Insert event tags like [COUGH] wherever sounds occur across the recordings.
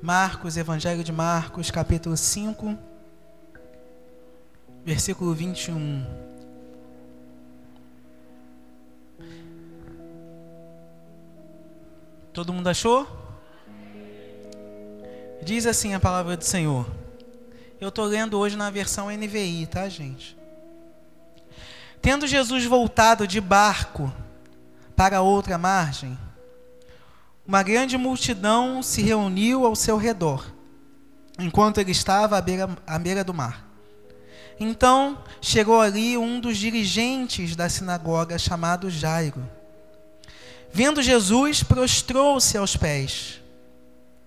Marcos, Evangelho de Marcos, capítulo 5, versículo 21. Todo mundo achou? Diz assim a palavra do Senhor. Eu estou lendo hoje na versão NVI, tá, gente? Tendo Jesus voltado de barco para outra margem, uma grande multidão se reuniu ao seu redor, enquanto ele estava à beira, à beira do mar. Então chegou ali um dos dirigentes da sinagoga, chamado Jairo. Vendo Jesus, prostrou-se aos pés.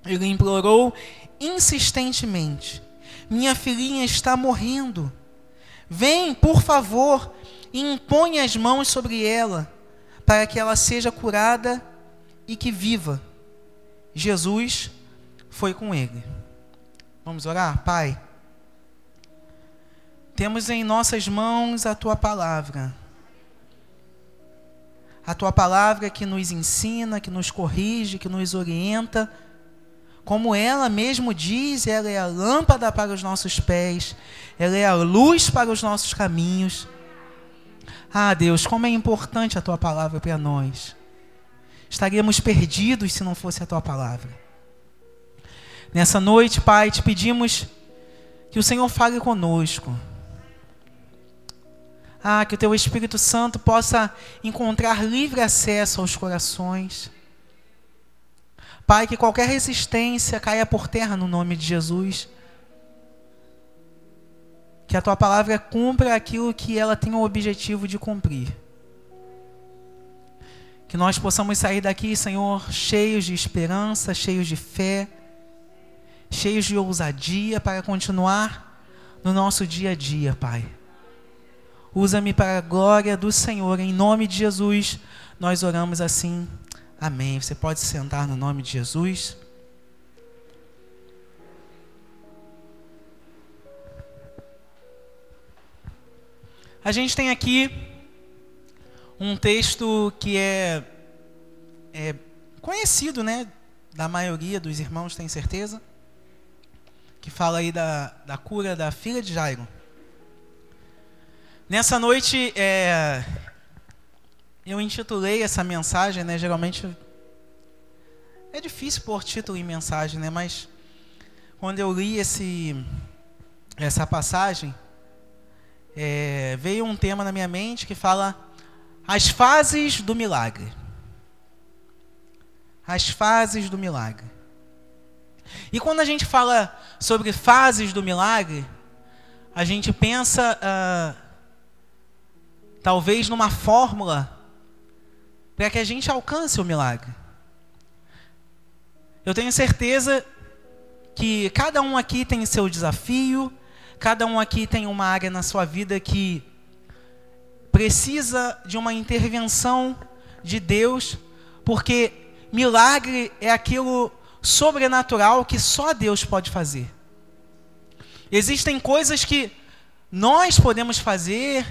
Ele implorou insistentemente: Minha filhinha está morrendo. Vem, por favor, e impõe as mãos sobre ela, para que ela seja curada e que viva. Jesus foi com ele. Vamos orar? Pai, temos em nossas mãos a tua palavra. A tua palavra que nos ensina, que nos corrige, que nos orienta. Como ela mesmo diz, ela é a lâmpada para os nossos pés, ela é a luz para os nossos caminhos. Ah, Deus, como é importante a tua palavra para nós. Estaríamos perdidos se não fosse a tua palavra. Nessa noite, Pai, te pedimos que o Senhor fale conosco. Ah, que o teu Espírito Santo possa encontrar livre acesso aos corações. Pai, que qualquer resistência caia por terra no nome de Jesus. Que a tua palavra cumpra aquilo que ela tem o objetivo de cumprir. Que nós possamos sair daqui, Senhor, cheios de esperança, cheios de fé, cheios de ousadia para continuar no nosso dia a dia, Pai. Usa-me para a glória do Senhor, em nome de Jesus. Nós oramos assim. Amém. Você pode se sentar no nome de Jesus. A gente tem aqui um texto que é, é conhecido, né? Da maioria dos irmãos, tem certeza? Que fala aí da, da cura da filha de Jairo. Nessa noite, é, eu intitulei essa mensagem, né? Geralmente é difícil pôr título em mensagem, né? Mas quando eu li esse, essa passagem, é, veio um tema na minha mente que fala as fases do milagre. As fases do milagre. E quando a gente fala sobre fases do milagre, a gente pensa uh, talvez numa fórmula para que a gente alcance o milagre. Eu tenho certeza que cada um aqui tem seu desafio, cada um aqui tem uma área na sua vida que precisa de uma intervenção de Deus, porque milagre é aquilo sobrenatural que só Deus pode fazer. Existem coisas que nós podemos fazer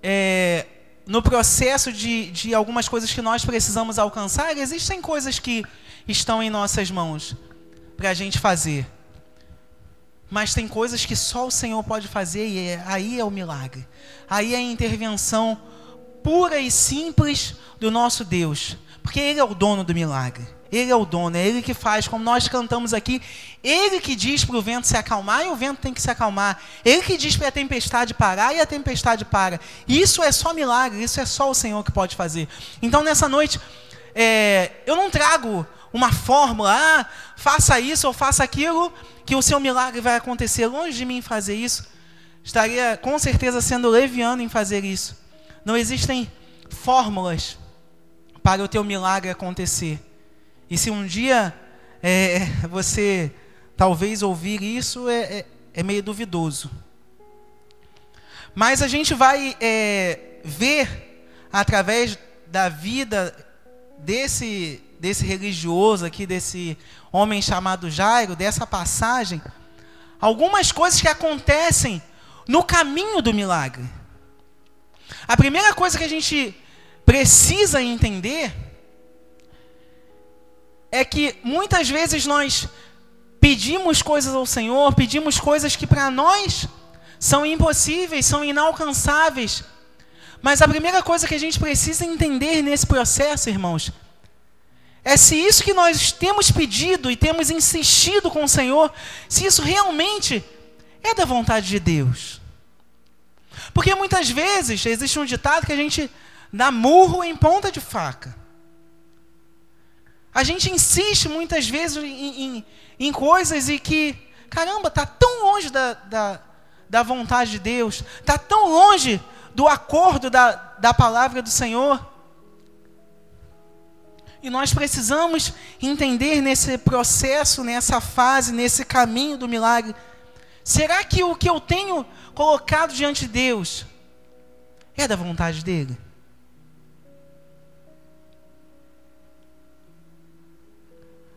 é, no processo de, de algumas coisas que nós precisamos alcançar, existem coisas que estão em nossas mãos para a gente fazer. Mas tem coisas que só o Senhor pode fazer e é, aí é o milagre. Aí é a intervenção pura e simples do nosso Deus. Porque Ele é o dono do milagre. Ele é o dono, é Ele que faz, como nós cantamos aqui. Ele que diz para o vento se acalmar e o vento tem que se acalmar. Ele que diz para a tempestade parar e a tempestade para. Isso é só milagre, isso é só o Senhor que pode fazer. Então nessa noite, é, eu não trago uma fórmula, ah, faça isso ou faça aquilo, que o seu milagre vai acontecer. Longe de mim fazer isso. Estaria com certeza sendo leviano em fazer isso. Não existem fórmulas para o teu milagre acontecer. E se um dia é, você talvez ouvir isso, é, é, é, meio duvidoso. Mas a gente vai é, ver através da vida desse desse religioso aqui, desse homem chamado Jairo, dessa passagem, algumas coisas que acontecem no caminho do milagre. A primeira coisa que a gente precisa entender é que muitas vezes nós pedimos coisas ao Senhor, pedimos coisas que para nós são impossíveis, são inalcançáveis. Mas a primeira coisa que a gente precisa entender nesse processo, irmãos, é se isso que nós temos pedido e temos insistido com o Senhor, se isso realmente é da vontade de Deus. Porque muitas vezes existe um ditado que a gente dá murro em ponta de faca. A gente insiste muitas vezes em, em, em coisas e que, caramba, está tão longe da, da, da vontade de Deus, está tão longe do acordo da, da palavra do Senhor. E nós precisamos entender nesse processo, nessa fase, nesse caminho do milagre. Será que o que eu tenho colocado diante de Deus é da vontade dele?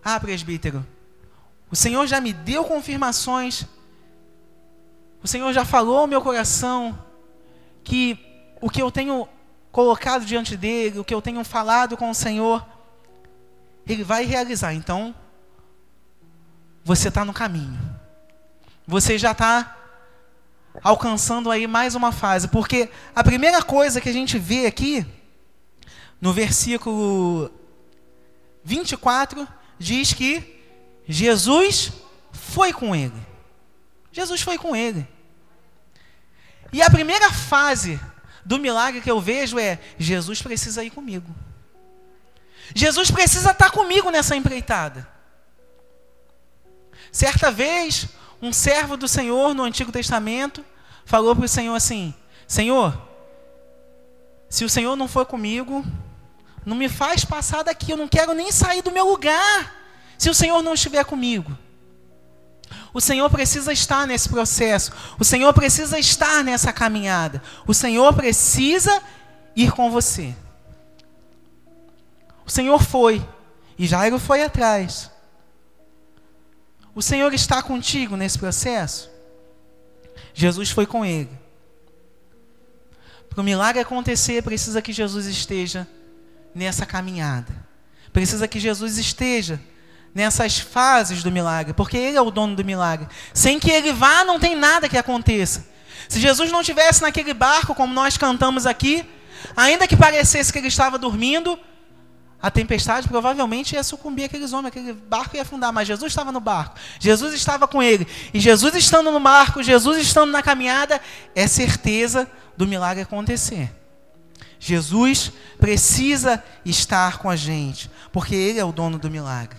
Ah, presbítero, o Senhor já me deu confirmações, o Senhor já falou ao meu coração que o que eu tenho colocado diante dele, o que eu tenho falado com o Senhor, ele vai realizar. Então, você está no caminho. Você já está alcançando aí mais uma fase. Porque a primeira coisa que a gente vê aqui, no versículo 24, diz que Jesus foi com ele. Jesus foi com ele. E a primeira fase do milagre que eu vejo é: Jesus precisa ir comigo. Jesus precisa estar comigo nessa empreitada. Certa vez, um servo do Senhor no Antigo Testamento falou para o Senhor assim: Senhor, se o Senhor não for comigo, não me faz passar daqui, eu não quero nem sair do meu lugar. Se o Senhor não estiver comigo. O Senhor precisa estar nesse processo. O Senhor precisa estar nessa caminhada. O Senhor precisa ir com você. O Senhor foi e Jairo foi atrás. O Senhor está contigo nesse processo? Jesus foi com ele. Para o milagre acontecer, precisa que Jesus esteja nessa caminhada. Precisa que Jesus esteja nessas fases do milagre, porque Ele é o dono do milagre. Sem que Ele vá, não tem nada que aconteça. Se Jesus não estivesse naquele barco, como nós cantamos aqui, ainda que parecesse que ele estava dormindo, a tempestade provavelmente ia sucumbir aqueles homens, aquele barco ia afundar, mas Jesus estava no barco, Jesus estava com ele, e Jesus estando no barco, Jesus estando na caminhada, é certeza do milagre acontecer. Jesus precisa estar com a gente, porque Ele é o dono do milagre.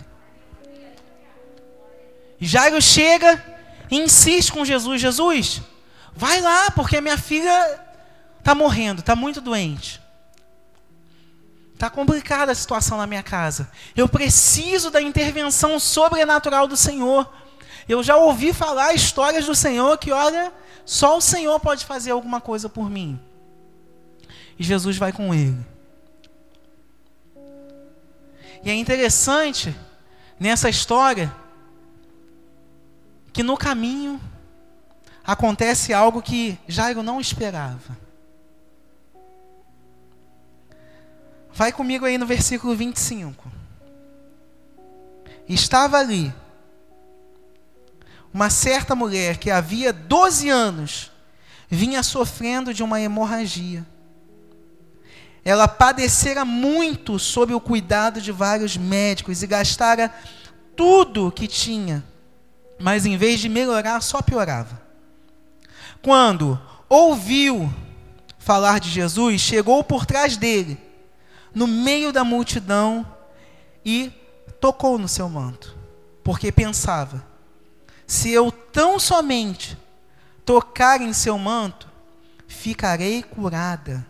Jairo chega e insiste com Jesus: Jesus, vai lá, porque minha filha está morrendo, está muito doente. Está complicada a situação na minha casa. Eu preciso da intervenção sobrenatural do Senhor. Eu já ouvi falar histórias do Senhor que, olha, só o Senhor pode fazer alguma coisa por mim. E Jesus vai com ele. E é interessante nessa história que no caminho acontece algo que Jairo não esperava. Vai comigo aí no versículo 25. Estava ali uma certa mulher que havia 12 anos vinha sofrendo de uma hemorragia. Ela padecera muito sob o cuidado de vários médicos e gastara tudo que tinha mas em vez de melhorar, só piorava. Quando ouviu falar de Jesus, chegou por trás dele, no meio da multidão, e tocou no seu manto, porque pensava: se eu tão somente tocar em seu manto, ficarei curada.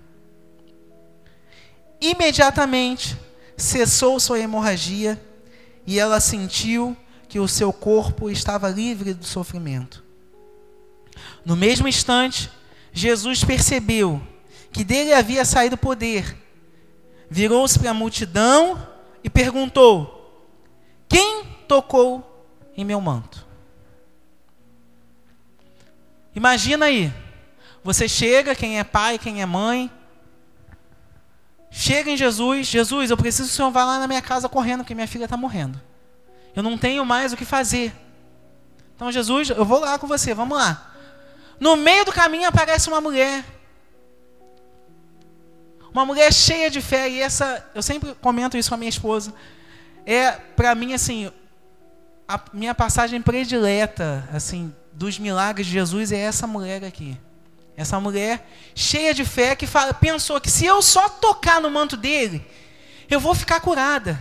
Imediatamente cessou sua hemorragia e ela sentiu que o seu corpo estava livre do sofrimento. No mesmo instante, Jesus percebeu que dele havia saído poder. Virou-se para a multidão e perguntou: Quem tocou em meu manto? Imagina aí, você chega, quem é pai, quem é mãe, chega em Jesus, Jesus, eu preciso que o Senhor vá lá na minha casa correndo, porque minha filha está morrendo. Eu não tenho mais o que fazer. Então, Jesus, eu vou lá com você, vamos lá. No meio do caminho aparece uma mulher. Uma mulher cheia de fé, e essa, eu sempre comento isso com a minha esposa. É, para mim, assim, a minha passagem predileta, assim, dos milagres de Jesus é essa mulher aqui. Essa mulher cheia de fé que fala, pensou que se eu só tocar no manto dele, eu vou ficar curada.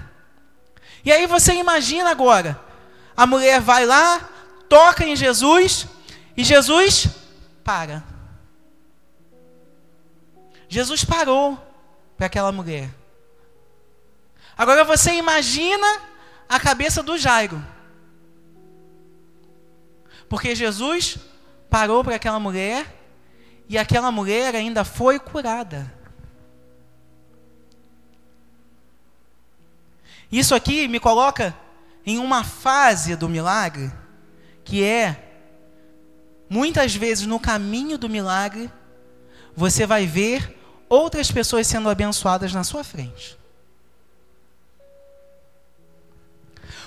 E aí você imagina agora, a mulher vai lá, toca em Jesus e Jesus para. Jesus parou para aquela mulher. Agora você imagina a cabeça do Jairo. Porque Jesus parou para aquela mulher e aquela mulher ainda foi curada. Isso aqui me coloca em uma fase do milagre que é muitas vezes no caminho do milagre você vai ver outras pessoas sendo abençoadas na sua frente.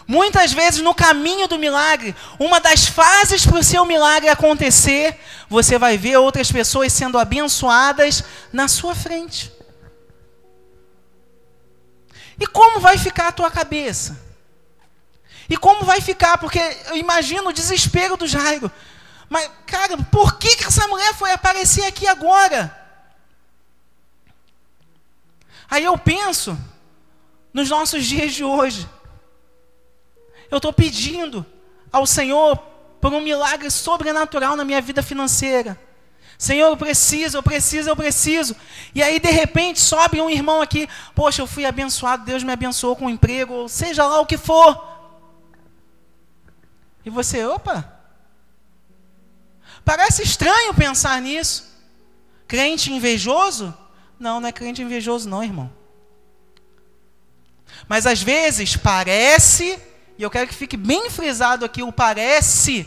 Muitas vezes no caminho do milagre, uma das fases para o seu milagre acontecer, você vai ver outras pessoas sendo abençoadas na sua frente. E como vai ficar a tua cabeça? E como vai ficar? Porque eu imagino o desespero do Jairo. Mas, cara, por que, que essa mulher foi aparecer aqui agora? Aí eu penso nos nossos dias de hoje. Eu estou pedindo ao Senhor por um milagre sobrenatural na minha vida financeira. Senhor, eu preciso, eu preciso, eu preciso. E aí, de repente, sobe um irmão aqui. Poxa, eu fui abençoado, Deus me abençoou com um emprego, ou seja lá o que for. E você, opa. Parece estranho pensar nisso. Crente invejoso? Não, não é crente invejoso, não, irmão. Mas às vezes parece e eu quero que fique bem frisado aqui o parece,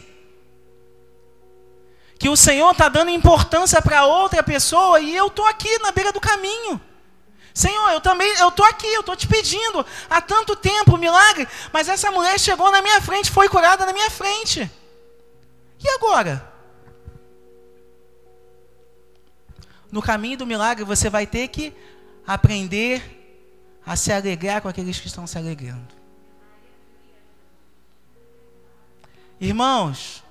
que o Senhor está dando importância para outra pessoa e eu estou aqui na beira do caminho. Senhor, eu também, eu estou aqui, eu estou te pedindo há tanto tempo, milagre, mas essa mulher chegou na minha frente, foi curada na minha frente. E agora? No caminho do milagre você vai ter que aprender a se alegrar com aqueles que estão se alegrando. Irmãos,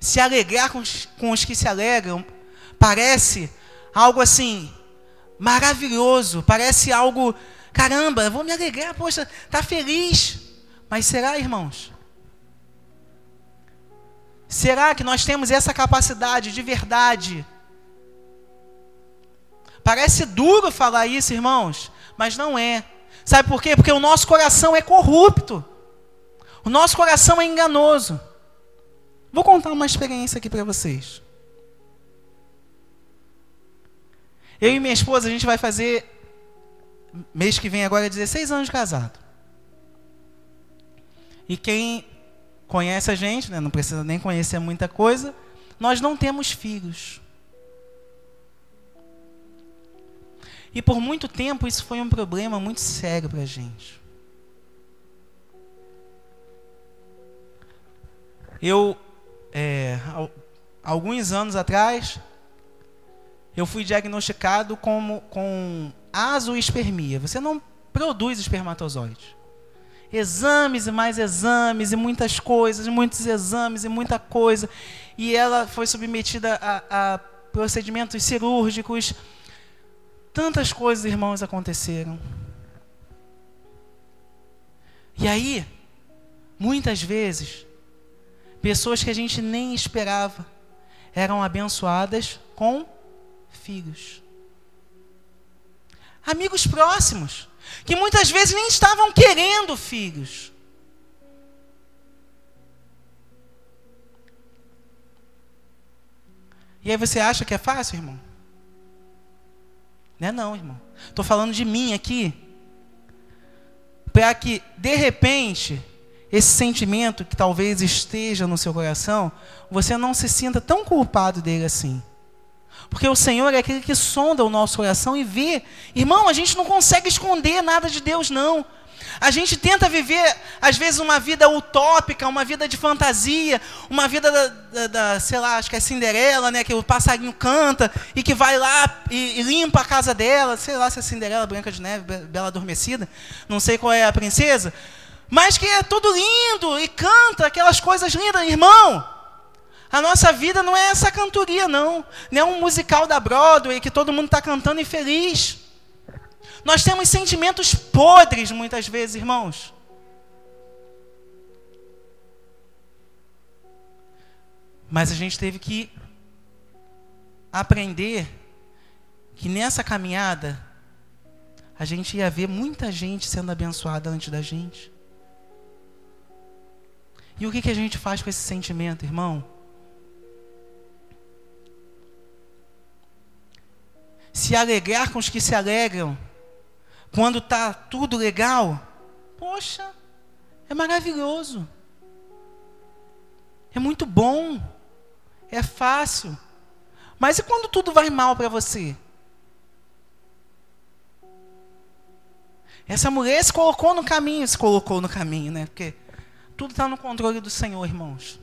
se alegrar com os, com os que se alegram parece algo assim maravilhoso, parece algo, caramba, vou me alegrar, poxa, tá feliz. Mas será, irmãos? Será que nós temos essa capacidade de verdade? Parece duro falar isso, irmãos, mas não é. Sabe por quê? Porque o nosso coração é corrupto. O nosso coração é enganoso. Vou contar uma experiência aqui para vocês. Eu e minha esposa, a gente vai fazer, mês que vem agora, 16 anos de casado. E quem conhece a gente, né, não precisa nem conhecer muita coisa, nós não temos filhos. E por muito tempo isso foi um problema muito sério para a gente. Eu, é, alguns anos atrás, eu fui diagnosticado como, com azoospermia. Você não produz espermatozoides. Exames e mais exames, e muitas coisas, muitos exames e muita coisa. E ela foi submetida a, a procedimentos cirúrgicos. Tantas coisas, irmãos, aconteceram. E aí, muitas vezes, Pessoas que a gente nem esperava eram abençoadas com filhos. Amigos próximos, que muitas vezes nem estavam querendo filhos. E aí você acha que é fácil, irmão? Não é não, irmão. Estou falando de mim aqui. Para que, de repente, esse sentimento que talvez esteja no seu coração, você não se sinta tão culpado dele assim. Porque o Senhor é aquele que sonda o nosso coração e vê. Irmão, a gente não consegue esconder nada de Deus, não. A gente tenta viver, às vezes, uma vida utópica, uma vida de fantasia, uma vida da, da, da, sei lá, acho que é Cinderela, né? Que o passarinho canta e que vai lá e, e, limpa a casa dela. Sei lá se é Cinderela, Branca de Neve, Bela Adormecida. Não sei qual é a princesa. Mas que é tudo lindo e canta aquelas coisas lindas. Irmão, a nossa vida não é essa cantoria, não. Não é um musical da Broadway que todo mundo está cantando e feliz. Nós temos sentimentos podres muitas vezes, irmãos. Mas a gente teve que aprender que nessa caminhada a gente ia ver muita gente sendo abençoada antes da gente. E o que, que a gente faz com esse sentimento, irmão? Se alegrar com os que se alegram quando está tudo legal, poxa, é maravilhoso. É muito bom. É fácil. Mas e quando tudo vai mal para você? Essa mulher se colocou no caminho, se colocou no caminho, né? Porque tudo está no controle do Senhor, irmãos.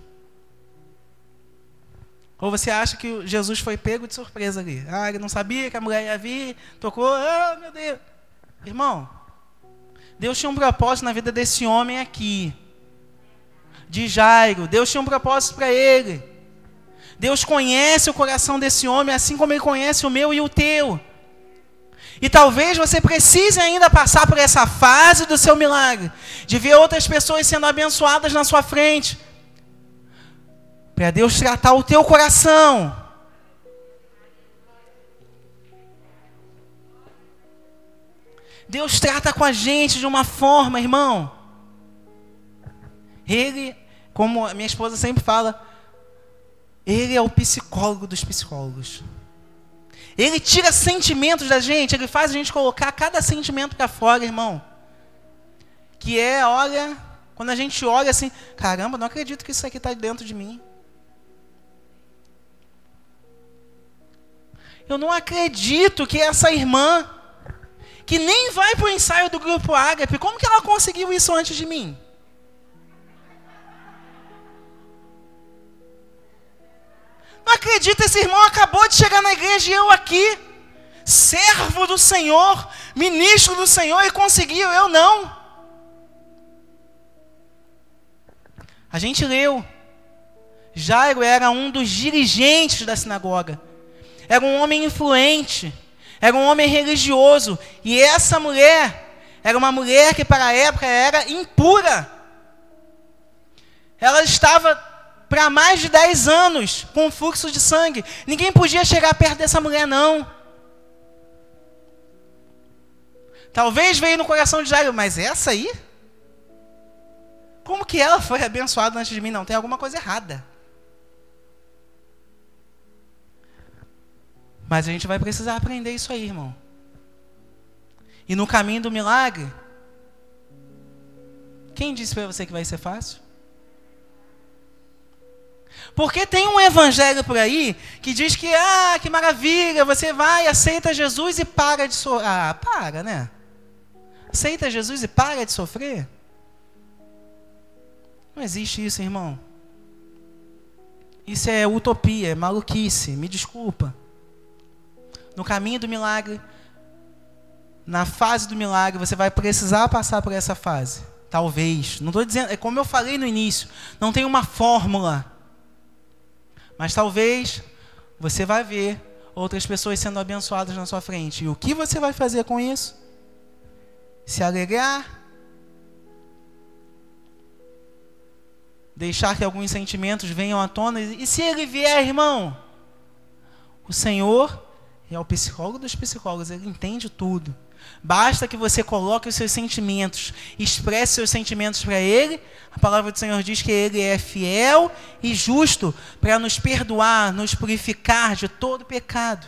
Ou você acha que Jesus foi pego de surpresa ali? Ah, ele não sabia que a mulher ia vir, tocou, ah, meu Deus. Irmão, Deus tinha um propósito na vida desse homem aqui, de Jairo. Deus tinha um propósito para ele. Deus conhece o coração desse homem, assim como ele conhece o meu e o teu. E talvez você precise ainda passar por essa fase do seu milagre, de ver outras pessoas sendo abençoadas na sua frente, para Deus tratar o teu coração. Deus trata com a gente de uma forma, irmão. Ele, como a minha esposa sempre fala, ele é o psicólogo dos psicólogos. Ele tira sentimentos da gente, ele faz a gente colocar cada sentimento para fora, irmão. Que é, olha, quando a gente olha assim, caramba, não acredito que isso aqui está dentro de mim. Eu não acredito que essa irmã que nem vai para o ensaio do grupo Ágape. Como que ela conseguiu isso antes de mim? Não acredito, esse irmão acabou de chegar na igreja e eu aqui, servo do Senhor, ministro do Senhor, e conseguiu, eu não. A gente leu. Jairo era um dos dirigentes da sinagoga. Era um homem influente era um homem religioso. E essa mulher era uma mulher que para a época era impura. Ela estava para mais de 10 anos com fluxo de sangue. Ninguém podia chegar perto dessa mulher, não. Talvez veio no coração de Jairo, mas essa aí? Como que ela foi abençoada antes de mim? Não, tem alguma coisa errada. Mas a gente vai precisar aprender isso aí, irmão. E no caminho do milagre, quem disse para você que vai ser fácil? Porque tem um evangelho por aí que diz que, ah, que maravilha, você vai, aceita Jesus e para de sofrer. Ah, para, né? Aceita Jesus e para de sofrer? Não existe isso, irmão. Isso é utopia, é maluquice, me desculpa no caminho do milagre, na fase do milagre, você vai precisar passar por essa fase. Talvez. Não estou dizendo, é como eu falei no início, não tem uma fórmula. Mas talvez você vai ver outras pessoas sendo abençoadas na sua frente. E o que você vai fazer com isso? Se alegrar? Deixar que alguns sentimentos venham à tona? E se ele vier, irmão? O Senhor é o psicólogo dos psicólogos, ele entende tudo. Basta que você coloque os seus sentimentos, expresse seus sentimentos para ele. A palavra do Senhor diz que ele é fiel e justo para nos perdoar, nos purificar de todo pecado.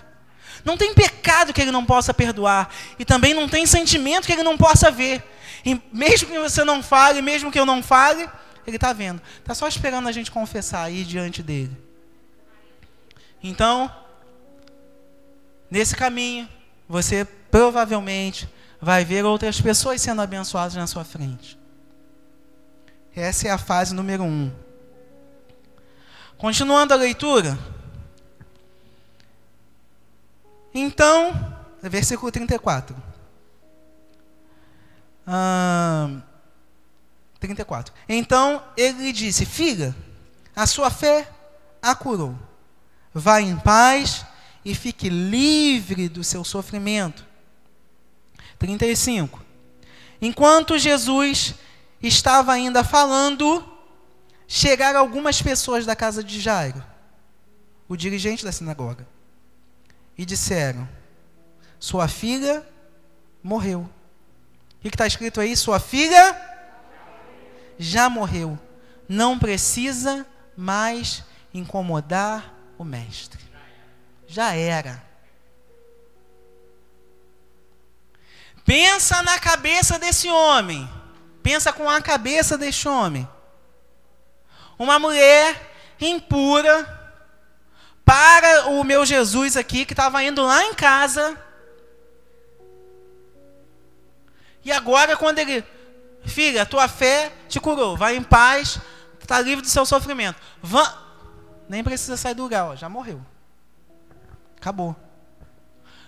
Não tem pecado que ele não possa perdoar, e também não tem sentimento que ele não possa ver. E mesmo que você não fale, mesmo que eu não fale, ele está vendo. Está só esperando a gente confessar aí diante dele. Então, nesse caminho, você provavelmente vai ver outras pessoas sendo abençoadas na sua frente. Essa é a fase número um. Continuando a leitura. Então, versículo 34. Ah, 34. Então ele disse: Filha, a sua fé a curou. Vá em paz e fique livre do seu sofrimento. 35. Enquanto Jesus estava ainda falando, chegaram algumas pessoas da casa de Jairo, o dirigente da sinagoga, e disseram: Sua filha morreu. O que está escrito aí? Sua filha já morreu. Não precisa mais incomodar o mestre. Já era. Pensa na cabeça desse homem. Pensa com a cabeça desse homem. Uma mulher impura para o meu Jesus aqui que estava indo lá em casa. E agora quando ele, filha, tua fé te curou, vai em paz, está livre do seu sofrimento. Vá, nem precisa sair do lugar, ó, já morreu. Acabou.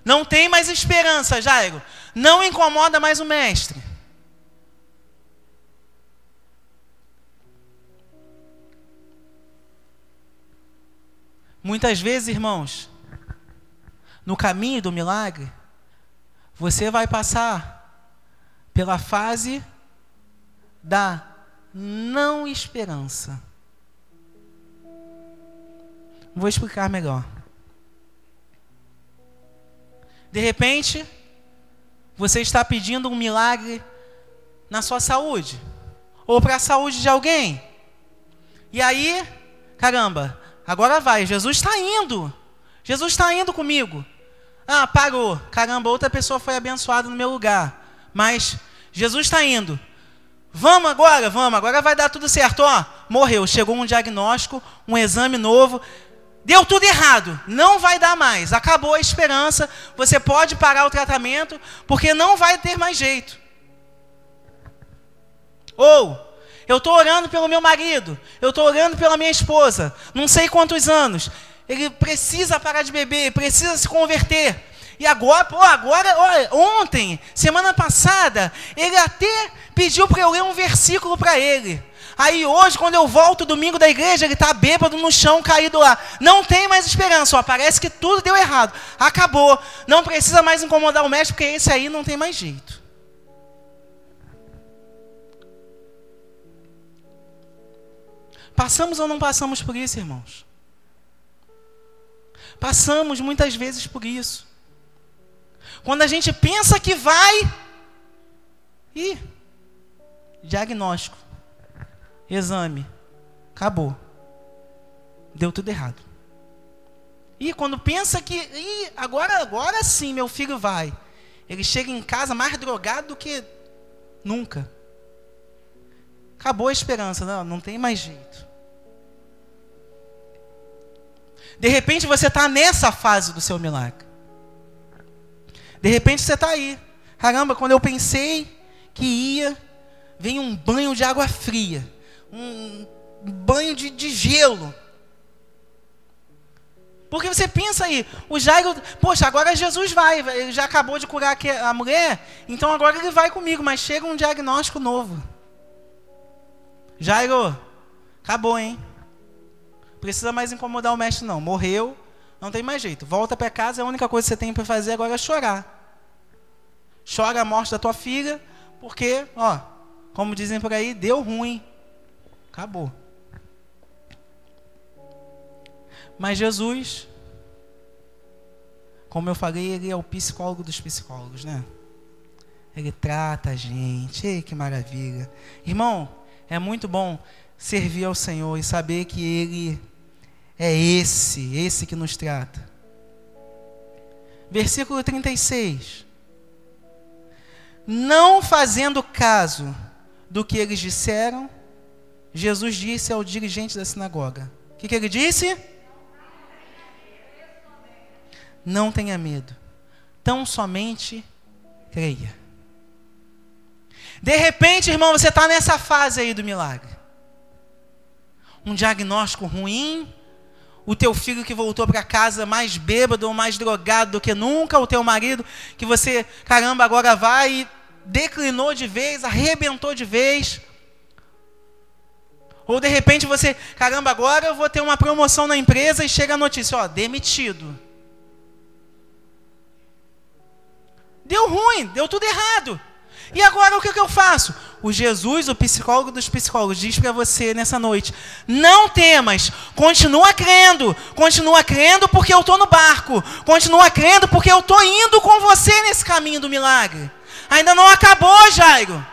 Não tem mais esperança, Jairo. Não incomoda mais o mestre. Muitas vezes, irmãos, no caminho do milagre, você vai passar pela fase da não esperança. Vou explicar melhor. De repente, você está pedindo um milagre na sua saúde, ou para a saúde de alguém. E aí, caramba, agora vai, Jesus está indo. Jesus está indo comigo. Ah, parou. Caramba, outra pessoa foi abençoada no meu lugar. Mas Jesus está indo. Vamos agora, vamos, agora vai dar tudo certo. Ó, morreu, chegou um diagnóstico, um exame novo. Deu tudo errado, não vai dar mais, acabou a esperança, você pode parar o tratamento, porque não vai ter mais jeito. Ou, eu estou orando pelo meu marido, eu estou orando pela minha esposa, não sei quantos anos, ele precisa parar de beber, precisa se converter. E agora, pô, agora, ontem, semana passada, ele até pediu para eu ler um versículo para ele. Aí hoje, quando eu volto domingo da igreja, ele está bêbado no chão, caído lá. Não tem mais esperança, ó, parece que tudo deu errado. Acabou. Não precisa mais incomodar o mestre, porque esse aí não tem mais jeito. Passamos ou não passamos por isso, irmãos? Passamos muitas vezes por isso. Quando a gente pensa que vai, e diagnóstico exame, acabou. Deu tudo errado. E quando pensa que, Ih, agora, agora sim meu filho vai. Ele chega em casa mais drogado do que nunca. Acabou a esperança, não, não tem mais jeito. De repente você está nessa fase do seu milagre. De repente você está aí. Caramba, quando eu pensei que ia, vem um banho de água fria um banho de, de gelo. Porque você pensa aí, o Jairo, poxa, agora Jesus vai, ele já acabou de curar a mulher, então agora ele vai comigo, mas chega um diagnóstico novo. Jairo, acabou, hein? Precisa mais incomodar o mestre, não. Morreu, não tem mais jeito. Volta para casa, a única coisa que você tem para fazer agora é chorar. Chora a morte da tua filha, porque, ó, como dizem por aí, deu ruim. Acabou. Mas Jesus, como eu falei, ele é o psicólogo dos psicólogos, né? Ele trata a gente. Ei, que maravilha. Irmão, é muito bom servir ao Senhor e saber que Ele é esse, esse que nos trata. Versículo 36. Não fazendo caso do que eles disseram, Jesus disse ao dirigente da sinagoga: O que, que ele disse? não tenha medo. Tão somente creia. De repente, irmão, você está nessa fase aí do milagre. Um diagnóstico ruim, o teu filho que voltou para casa mais bêbado ou mais drogado do que nunca, o teu marido que você, caramba, agora vai e declinou de vez, arrebentou de vez. Ou de repente você, caramba, agora eu vou ter uma promoção na empresa e chega a notícia, ó, demitido. Deu ruim, deu tudo errado. E agora o que, que eu faço? O Jesus, o psicólogo dos psicólogos, diz para você nessa noite: não temas, continua crendo, continua crendo porque eu estou no barco, continua crendo porque eu estou indo com você nesse caminho do milagre. Ainda não acabou, Jairo.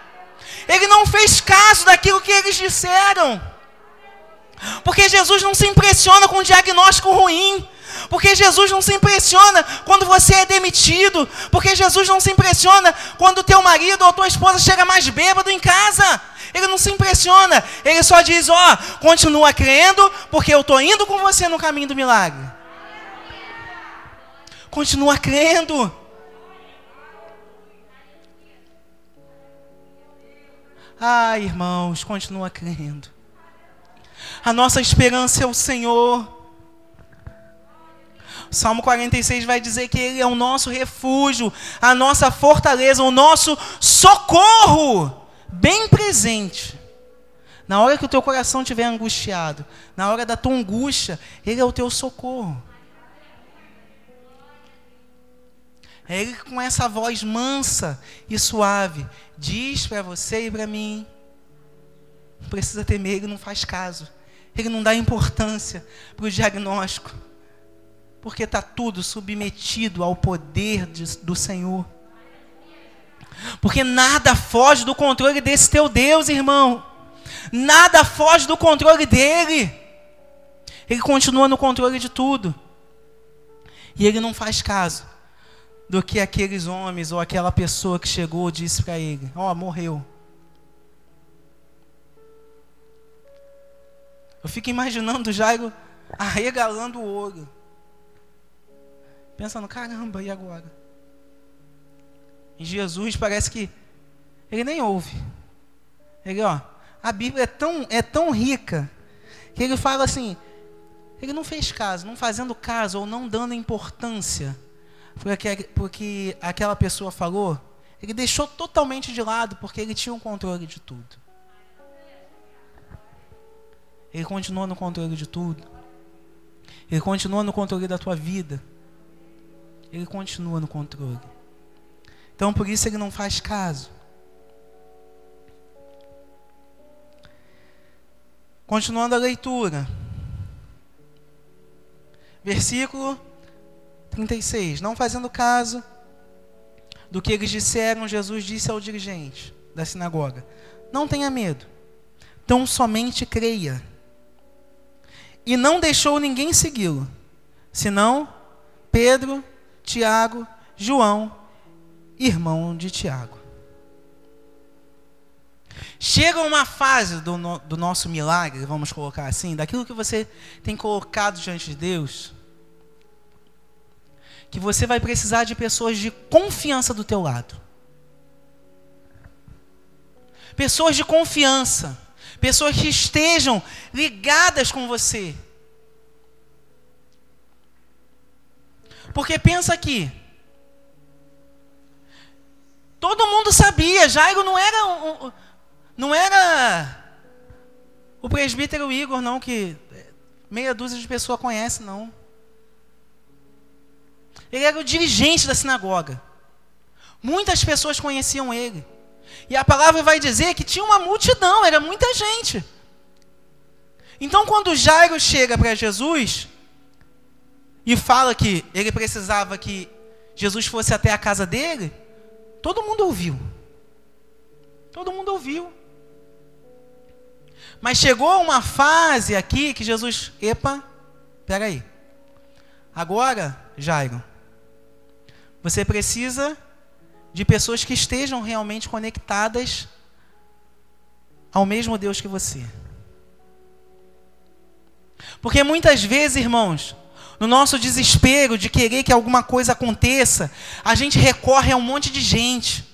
Ele não fez caso daquilo que eles disseram. Porque Jesus não se impressiona com um diagnóstico ruim. Porque Jesus não se impressiona quando você é demitido. Porque Jesus não se impressiona quando teu marido ou tua esposa chega mais bêbado em casa. Ele não se impressiona. Ele só diz: Ó, oh, continua crendo, porque eu estou indo com você no caminho do milagre. Continua crendo. Ah, irmãos, continua crendo. A nossa esperança é o Senhor. Salmo 46 vai dizer que Ele é o nosso refúgio, a nossa fortaleza, o nosso socorro, bem presente. Na hora que o teu coração estiver angustiado, na hora da tua angústia, Ele é o teu socorro. É Ele com essa voz mansa e suave diz para você e para mim: não precisa temer, Ele não faz caso, Ele não dá importância para o diagnóstico porque está tudo submetido ao poder de, do Senhor. Porque nada foge do controle desse teu Deus, irmão. Nada foge do controle dele. Ele continua no controle de tudo. E ele não faz caso do que aqueles homens ou aquela pessoa que chegou disse para ele: Ó, oh, morreu. Eu fico imaginando Jairo arregalando o olho pensando, caramba, e agora? E Jesus parece que ele nem ouve. Ele, ó, a Bíblia é tão, é tão rica que ele fala assim, ele não fez caso, não fazendo caso ou não dando importância porque, porque aquela pessoa falou, ele deixou totalmente de lado porque ele tinha o um controle de tudo. Ele continua no controle de tudo. Ele continua no controle da tua vida. Ele continua no controle. Então por isso ele não faz caso. Continuando a leitura. Versículo 36. Não fazendo caso do que eles disseram, Jesus disse ao dirigente da sinagoga: Não tenha medo, tão somente creia. E não deixou ninguém segui-lo, senão Pedro Tiago, João, irmão de Tiago. Chega uma fase do, no, do nosso milagre, vamos colocar assim, daquilo que você tem colocado diante de Deus, que você vai precisar de pessoas de confiança do teu lado. Pessoas de confiança, pessoas que estejam ligadas com você Porque pensa aqui. Todo mundo sabia, Jairo não era um, não era o presbítero Igor não que meia dúzia de pessoas conhece não. Ele era o dirigente da sinagoga. Muitas pessoas conheciam ele. E a palavra vai dizer que tinha uma multidão, era muita gente. Então, quando Jairo chega para Jesus, e fala que ele precisava que Jesus fosse até a casa dele, todo mundo ouviu. Todo mundo ouviu. Mas chegou uma fase aqui que Jesus, epa, pega aí. Agora, Jairo, você precisa de pessoas que estejam realmente conectadas ao mesmo Deus que você. Porque muitas vezes, irmãos, no nosso desespero de querer que alguma coisa aconteça, a gente recorre a um monte de gente.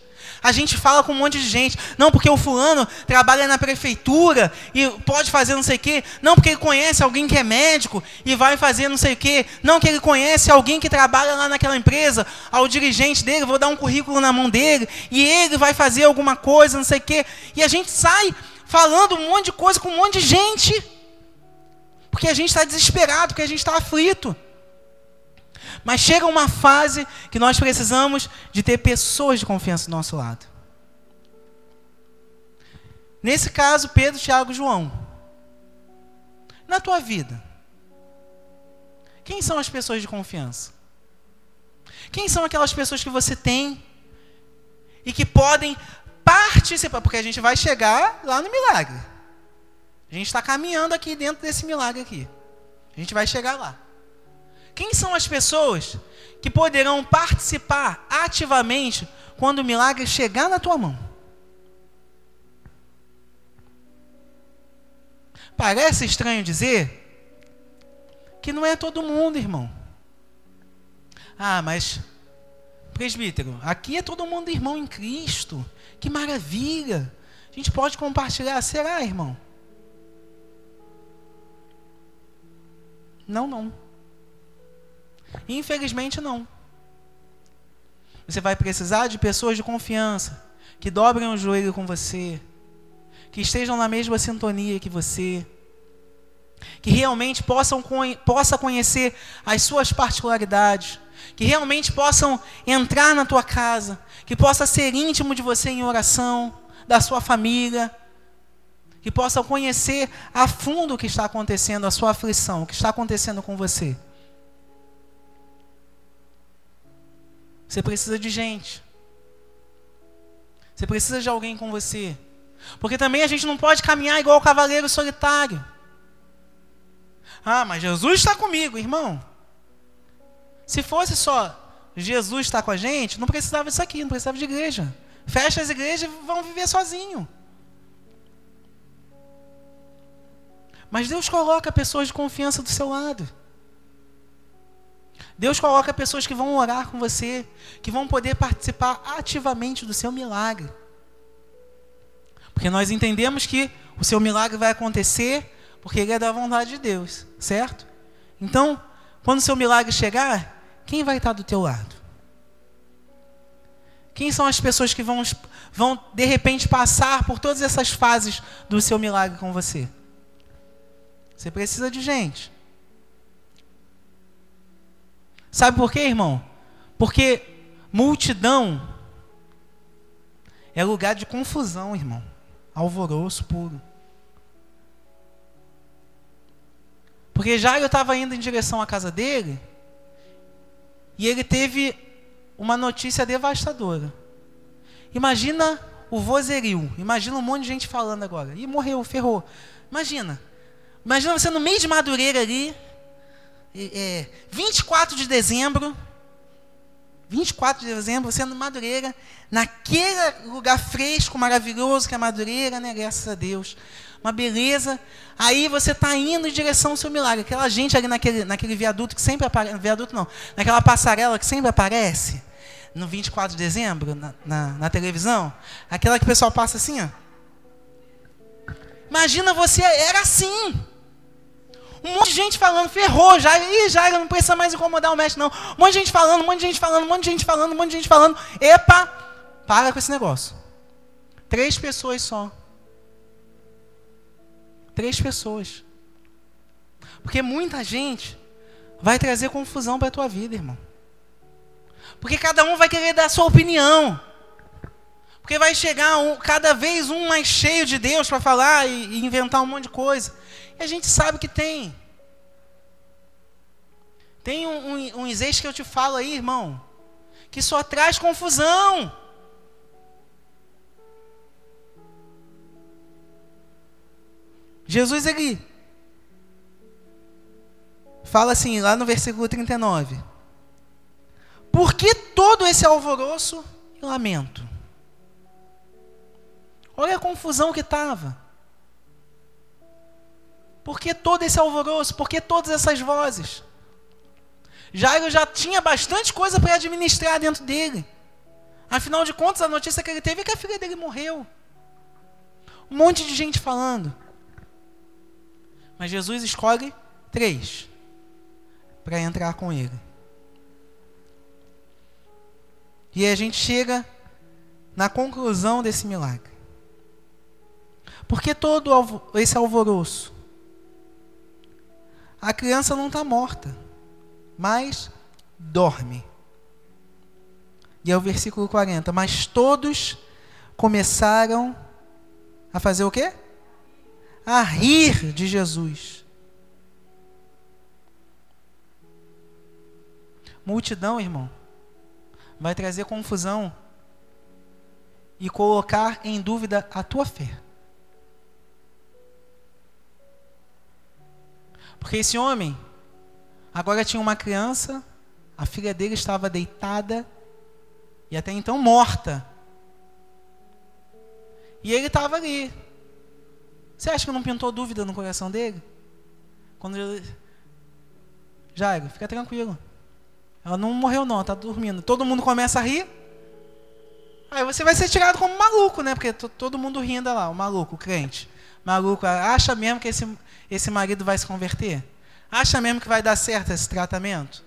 A gente fala com um monte de gente. Não, porque o fulano trabalha na prefeitura e pode fazer não sei o quê. Não, porque ele conhece alguém que é médico e vai fazer não sei o quê. Não, que ele conhece alguém que trabalha lá naquela empresa, ao dirigente dele, vou dar um currículo na mão dele e ele vai fazer alguma coisa, não sei o quê. E a gente sai falando um monte de coisa com um monte de gente. Porque a gente está desesperado, porque a gente está aflito. Mas chega uma fase que nós precisamos de ter pessoas de confiança do nosso lado. Nesse caso, Pedro, Tiago e João. Na tua vida, quem são as pessoas de confiança? Quem são aquelas pessoas que você tem e que podem participar? Porque a gente vai chegar lá no milagre. A gente está caminhando aqui dentro desse milagre aqui. A gente vai chegar lá. Quem são as pessoas que poderão participar ativamente quando o milagre chegar na tua mão? Parece estranho dizer que não é todo mundo, irmão. Ah, mas presbítero, aqui é todo mundo irmão em Cristo. Que maravilha! A gente pode compartilhar. Será, irmão? Não, não. Infelizmente, não. Você vai precisar de pessoas de confiança, que dobrem o joelho com você, que estejam na mesma sintonia que você, que realmente possam possa conhecer as suas particularidades, que realmente possam entrar na tua casa, que possa ser íntimo de você em oração, da sua família, que possam conhecer a fundo o que está acontecendo, a sua aflição, o que está acontecendo com você. Você precisa de gente. Você precisa de alguém com você. Porque também a gente não pode caminhar igual o cavaleiro solitário. Ah, mas Jesus está comigo, irmão. Se fosse só Jesus estar com a gente, não precisava disso aqui, não precisava de igreja. Fecha as igrejas e vão viver sozinho. Mas Deus coloca pessoas de confiança do seu lado. Deus coloca pessoas que vão orar com você, que vão poder participar ativamente do seu milagre. Porque nós entendemos que o seu milagre vai acontecer porque ele é da vontade de Deus, certo? Então, quando o seu milagre chegar, quem vai estar do teu lado? Quem são as pessoas que vão, vão de repente passar por todas essas fases do seu milagre com você? Você precisa de gente. Sabe por quê, irmão? Porque multidão é lugar de confusão, irmão. Alvoroço puro. Porque já eu estava indo em direção à casa dele e ele teve uma notícia devastadora. Imagina o vozerio, imagina um monte de gente falando agora. E morreu, ferrou. Imagina. Imagina você no meio de Madureira ali, é, 24 de dezembro, 24 de dezembro, você no Madureira, naquele lugar fresco, maravilhoso que é Madureira, né? Graças a Deus. Uma beleza. Aí você está indo em direção ao seu milagre. Aquela gente ali naquele, naquele viaduto que sempre aparece. Viaduto não. Naquela passarela que sempre aparece. No 24 de dezembro, na, na, na televisão. Aquela que o pessoal passa assim, ó. Imagina você, era assim. Um monte de gente falando, ferrou, já, ih, já não precisa mais incomodar o mestre, não. Um monte de gente falando, um monte de gente falando, um monte de gente falando, um monte de gente falando. Epa, para com esse negócio. Três pessoas só. Três pessoas. Porque muita gente vai trazer confusão para a tua vida, irmão. Porque cada um vai querer dar a sua opinião. Porque vai chegar um, cada vez um mais cheio de Deus para falar e, e inventar um monte de coisa. E a gente sabe que tem. Tem um, um, um que eu te falo aí, irmão, que só traz confusão. Jesus, ele fala assim, lá no versículo 39. Por que todo esse alvoroço e lamento? Olha a confusão que estava. Por que todo esse alvoroço? Por que todas essas vozes? Jairo já tinha bastante coisa para administrar dentro dele. Afinal de contas, a notícia que ele teve é que a filha dele morreu. Um monte de gente falando. Mas Jesus escolhe três para entrar com ele. E a gente chega na conclusão desse milagre. Por que todo esse alvoroço? A criança não está morta, mas dorme. E é o versículo 40. Mas todos começaram a fazer o quê? A rir de Jesus. Multidão, irmão, vai trazer confusão e colocar em dúvida a tua fé. Porque esse homem agora tinha uma criança, a filha dele estava deitada e até então morta. E ele estava ali. Você acha que não pintou dúvida no coração dele? Quando ele... Jairo, fica tranquilo. Ela não morreu não, está dormindo. Todo mundo começa a rir. Aí você vai ser tirado como maluco, né? Porque todo mundo rindo lá, o maluco, o crente. Maluco, acha mesmo que esse, esse marido vai se converter? Acha mesmo que vai dar certo esse tratamento?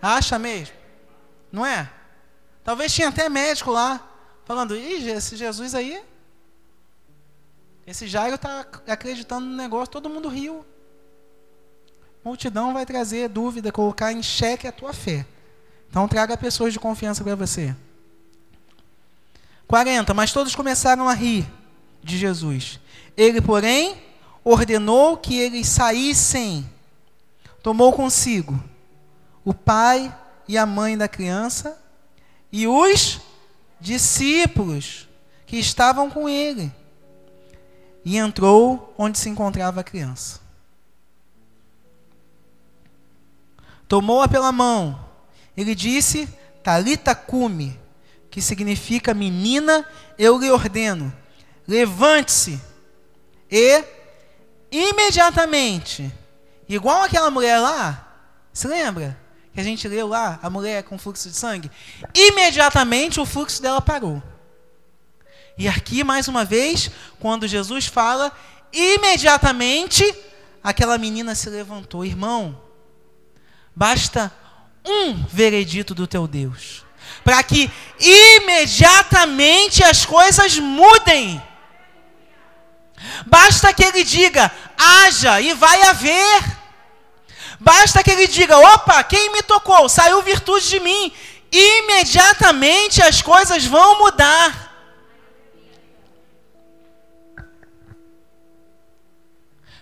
Acha mesmo? Não é? Talvez tinha até médico lá, falando, Ih, esse Jesus aí, esse Jairo está acreditando no negócio, todo mundo riu. Multidão vai trazer dúvida, colocar em xeque a tua fé. Então traga pessoas de confiança para você. 40. Mas todos começaram a rir de Jesus. Ele, porém, ordenou que eles saíssem. Tomou consigo o pai e a mãe da criança e os discípulos que estavam com ele. E entrou onde se encontrava a criança. Tomou-a pela mão. Ele disse: Talita cume, que significa menina, eu lhe ordeno, levante-se. E imediatamente, igual aquela mulher lá, se lembra? Que a gente leu lá, a mulher com fluxo de sangue. Imediatamente o fluxo dela parou. E aqui, mais uma vez, quando Jesus fala, imediatamente aquela menina se levantou. Irmão, basta um veredito do teu Deus para que imediatamente as coisas mudem. Basta que ele diga, haja e vai haver. Basta que ele diga, opa, quem me tocou? Saiu virtude de mim. Imediatamente as coisas vão mudar.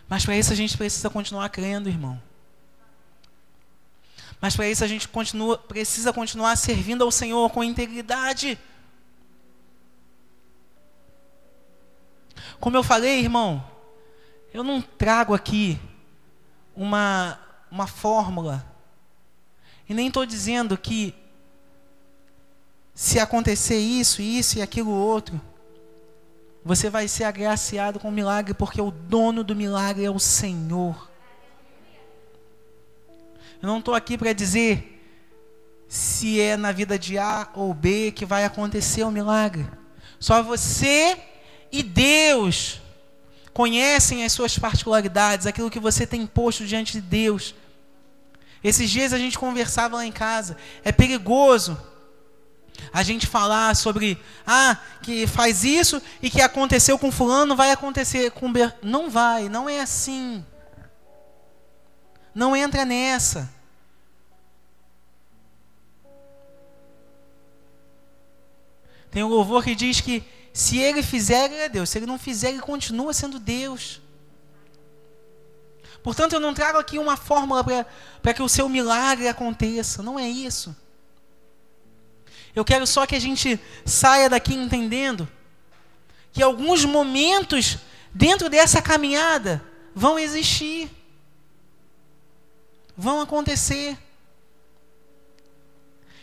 Mas para isso a gente precisa continuar crendo, irmão. Mas para isso a gente continua, precisa continuar servindo ao Senhor com integridade. Como eu falei, irmão, eu não trago aqui uma, uma fórmula. E nem estou dizendo que se acontecer isso, isso e aquilo outro, você vai ser agraciado com o milagre, porque o dono do milagre é o Senhor. Eu não estou aqui para dizer se é na vida de A ou B que vai acontecer o milagre. Só você e Deus conhecem as suas particularidades, aquilo que você tem posto diante de Deus. Esses dias a gente conversava lá em casa. É perigoso a gente falar sobre ah, que faz isso e que aconteceu com fulano, vai acontecer com Ber... não vai, não é assim. Não entra nessa. Tem um louvor que diz que se ele fizer, ele é Deus. Se ele não fizer, ele continua sendo Deus. Portanto, eu não trago aqui uma fórmula para que o seu milagre aconteça. Não é isso. Eu quero só que a gente saia daqui entendendo que alguns momentos dentro dessa caminhada vão existir vão acontecer.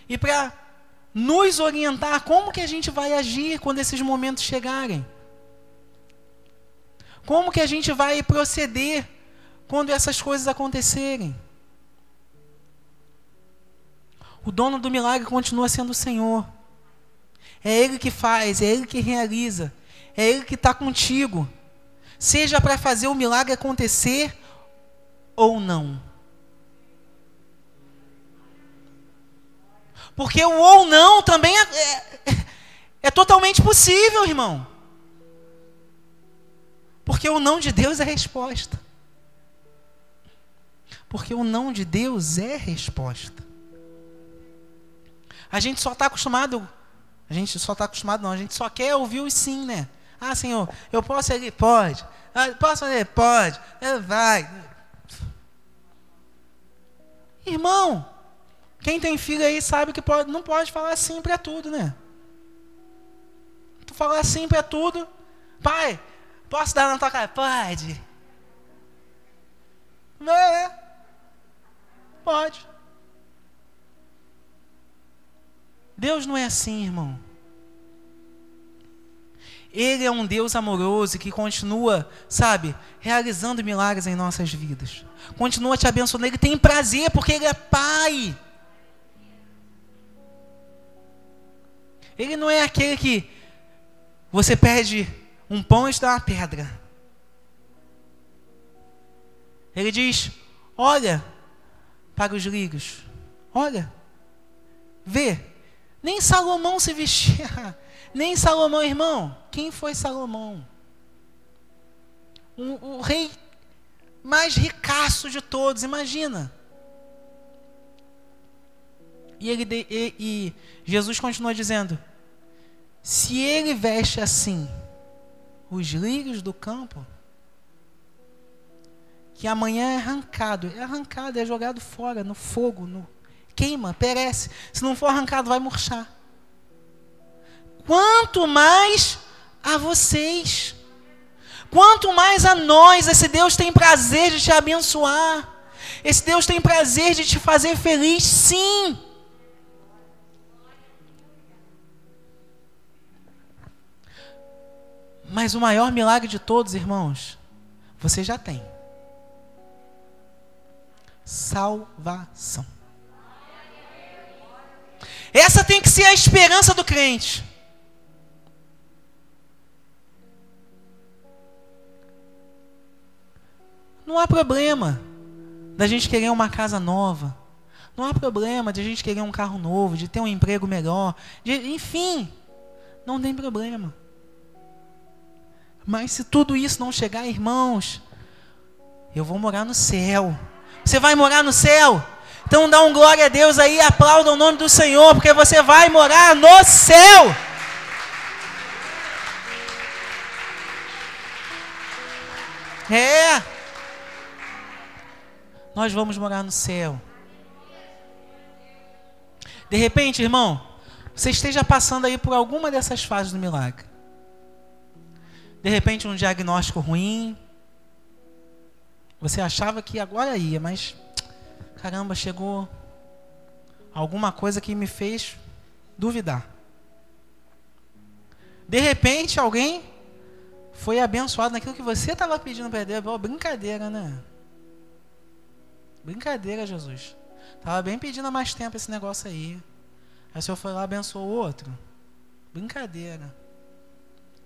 E para nos orientar como que a gente vai agir quando esses momentos chegarem. Como que a gente vai proceder quando essas coisas acontecerem. O dono do milagre continua sendo o Senhor. É Ele que faz, é Ele que realiza, é Ele que está contigo. Seja para fazer o milagre acontecer ou não. Porque o ou não também é, é, é totalmente possível, irmão. Porque o não de Deus é resposta. Porque o não de Deus é resposta. A gente só está acostumado, a gente só está acostumado não, a gente só quer ouvir o sim, né? Ah, Senhor, eu posso ir ali? Pode. Ah, posso fazer? Pode. É, vai. Irmão, quem tem filho aí sabe que pode, não pode falar sim para tudo, né? Tu falar sim para tudo. Pai, posso dar na tua cara? Pode. É. Pode. Deus não é assim, irmão. Ele é um Deus amoroso que continua, sabe, realizando milagres em nossas vidas. Continua te abençoando. Ele tem prazer porque Ele é Pai. Ele não é aquele que você pede um pão e dá uma pedra. Ele diz: Olha para os lírios, olha, vê. Nem Salomão se vestia, [LAUGHS] nem Salomão, irmão. Quem foi Salomão? O rei mais ricaço de todos, imagina. E, ele, e, e Jesus continua dizendo: se ele veste assim os lírios do campo, que amanhã é arrancado, é arrancado, é jogado fora no fogo, no queima, perece. Se não for arrancado, vai murchar. Quanto mais a vocês, quanto mais a nós, esse Deus tem prazer de te abençoar. Esse Deus tem prazer de te fazer feliz, sim. Mas o maior milagre de todos, irmãos, você já tem: salvação. Essa tem que ser a esperança do crente. Não há problema da gente querer uma casa nova. Não há problema de a gente querer um carro novo, de ter um emprego melhor, de, enfim, não tem problema. Mas se tudo isso não chegar, irmãos, eu vou morar no céu. Você vai morar no céu? Então dá um glória a Deus aí, aplauda o nome do Senhor, porque você vai morar no céu. É. Nós vamos morar no céu. De repente, irmão, você esteja passando aí por alguma dessas fases do milagre. De repente, um diagnóstico ruim. Você achava que agora ia, mas caramba, chegou alguma coisa que me fez duvidar. De repente, alguém foi abençoado naquilo que você estava pedindo para Deus. Oh, brincadeira, né? Brincadeira, Jesus. Estava bem pedindo há mais tempo esse negócio aí. Aí o Senhor foi lá abençoou o outro. Brincadeira.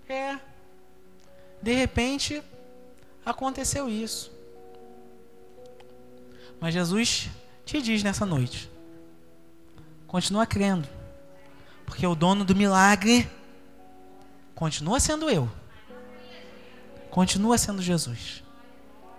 É. De repente, aconteceu isso. Mas Jesus te diz nessa noite: continua crendo, porque o dono do milagre continua sendo eu, continua sendo Jesus.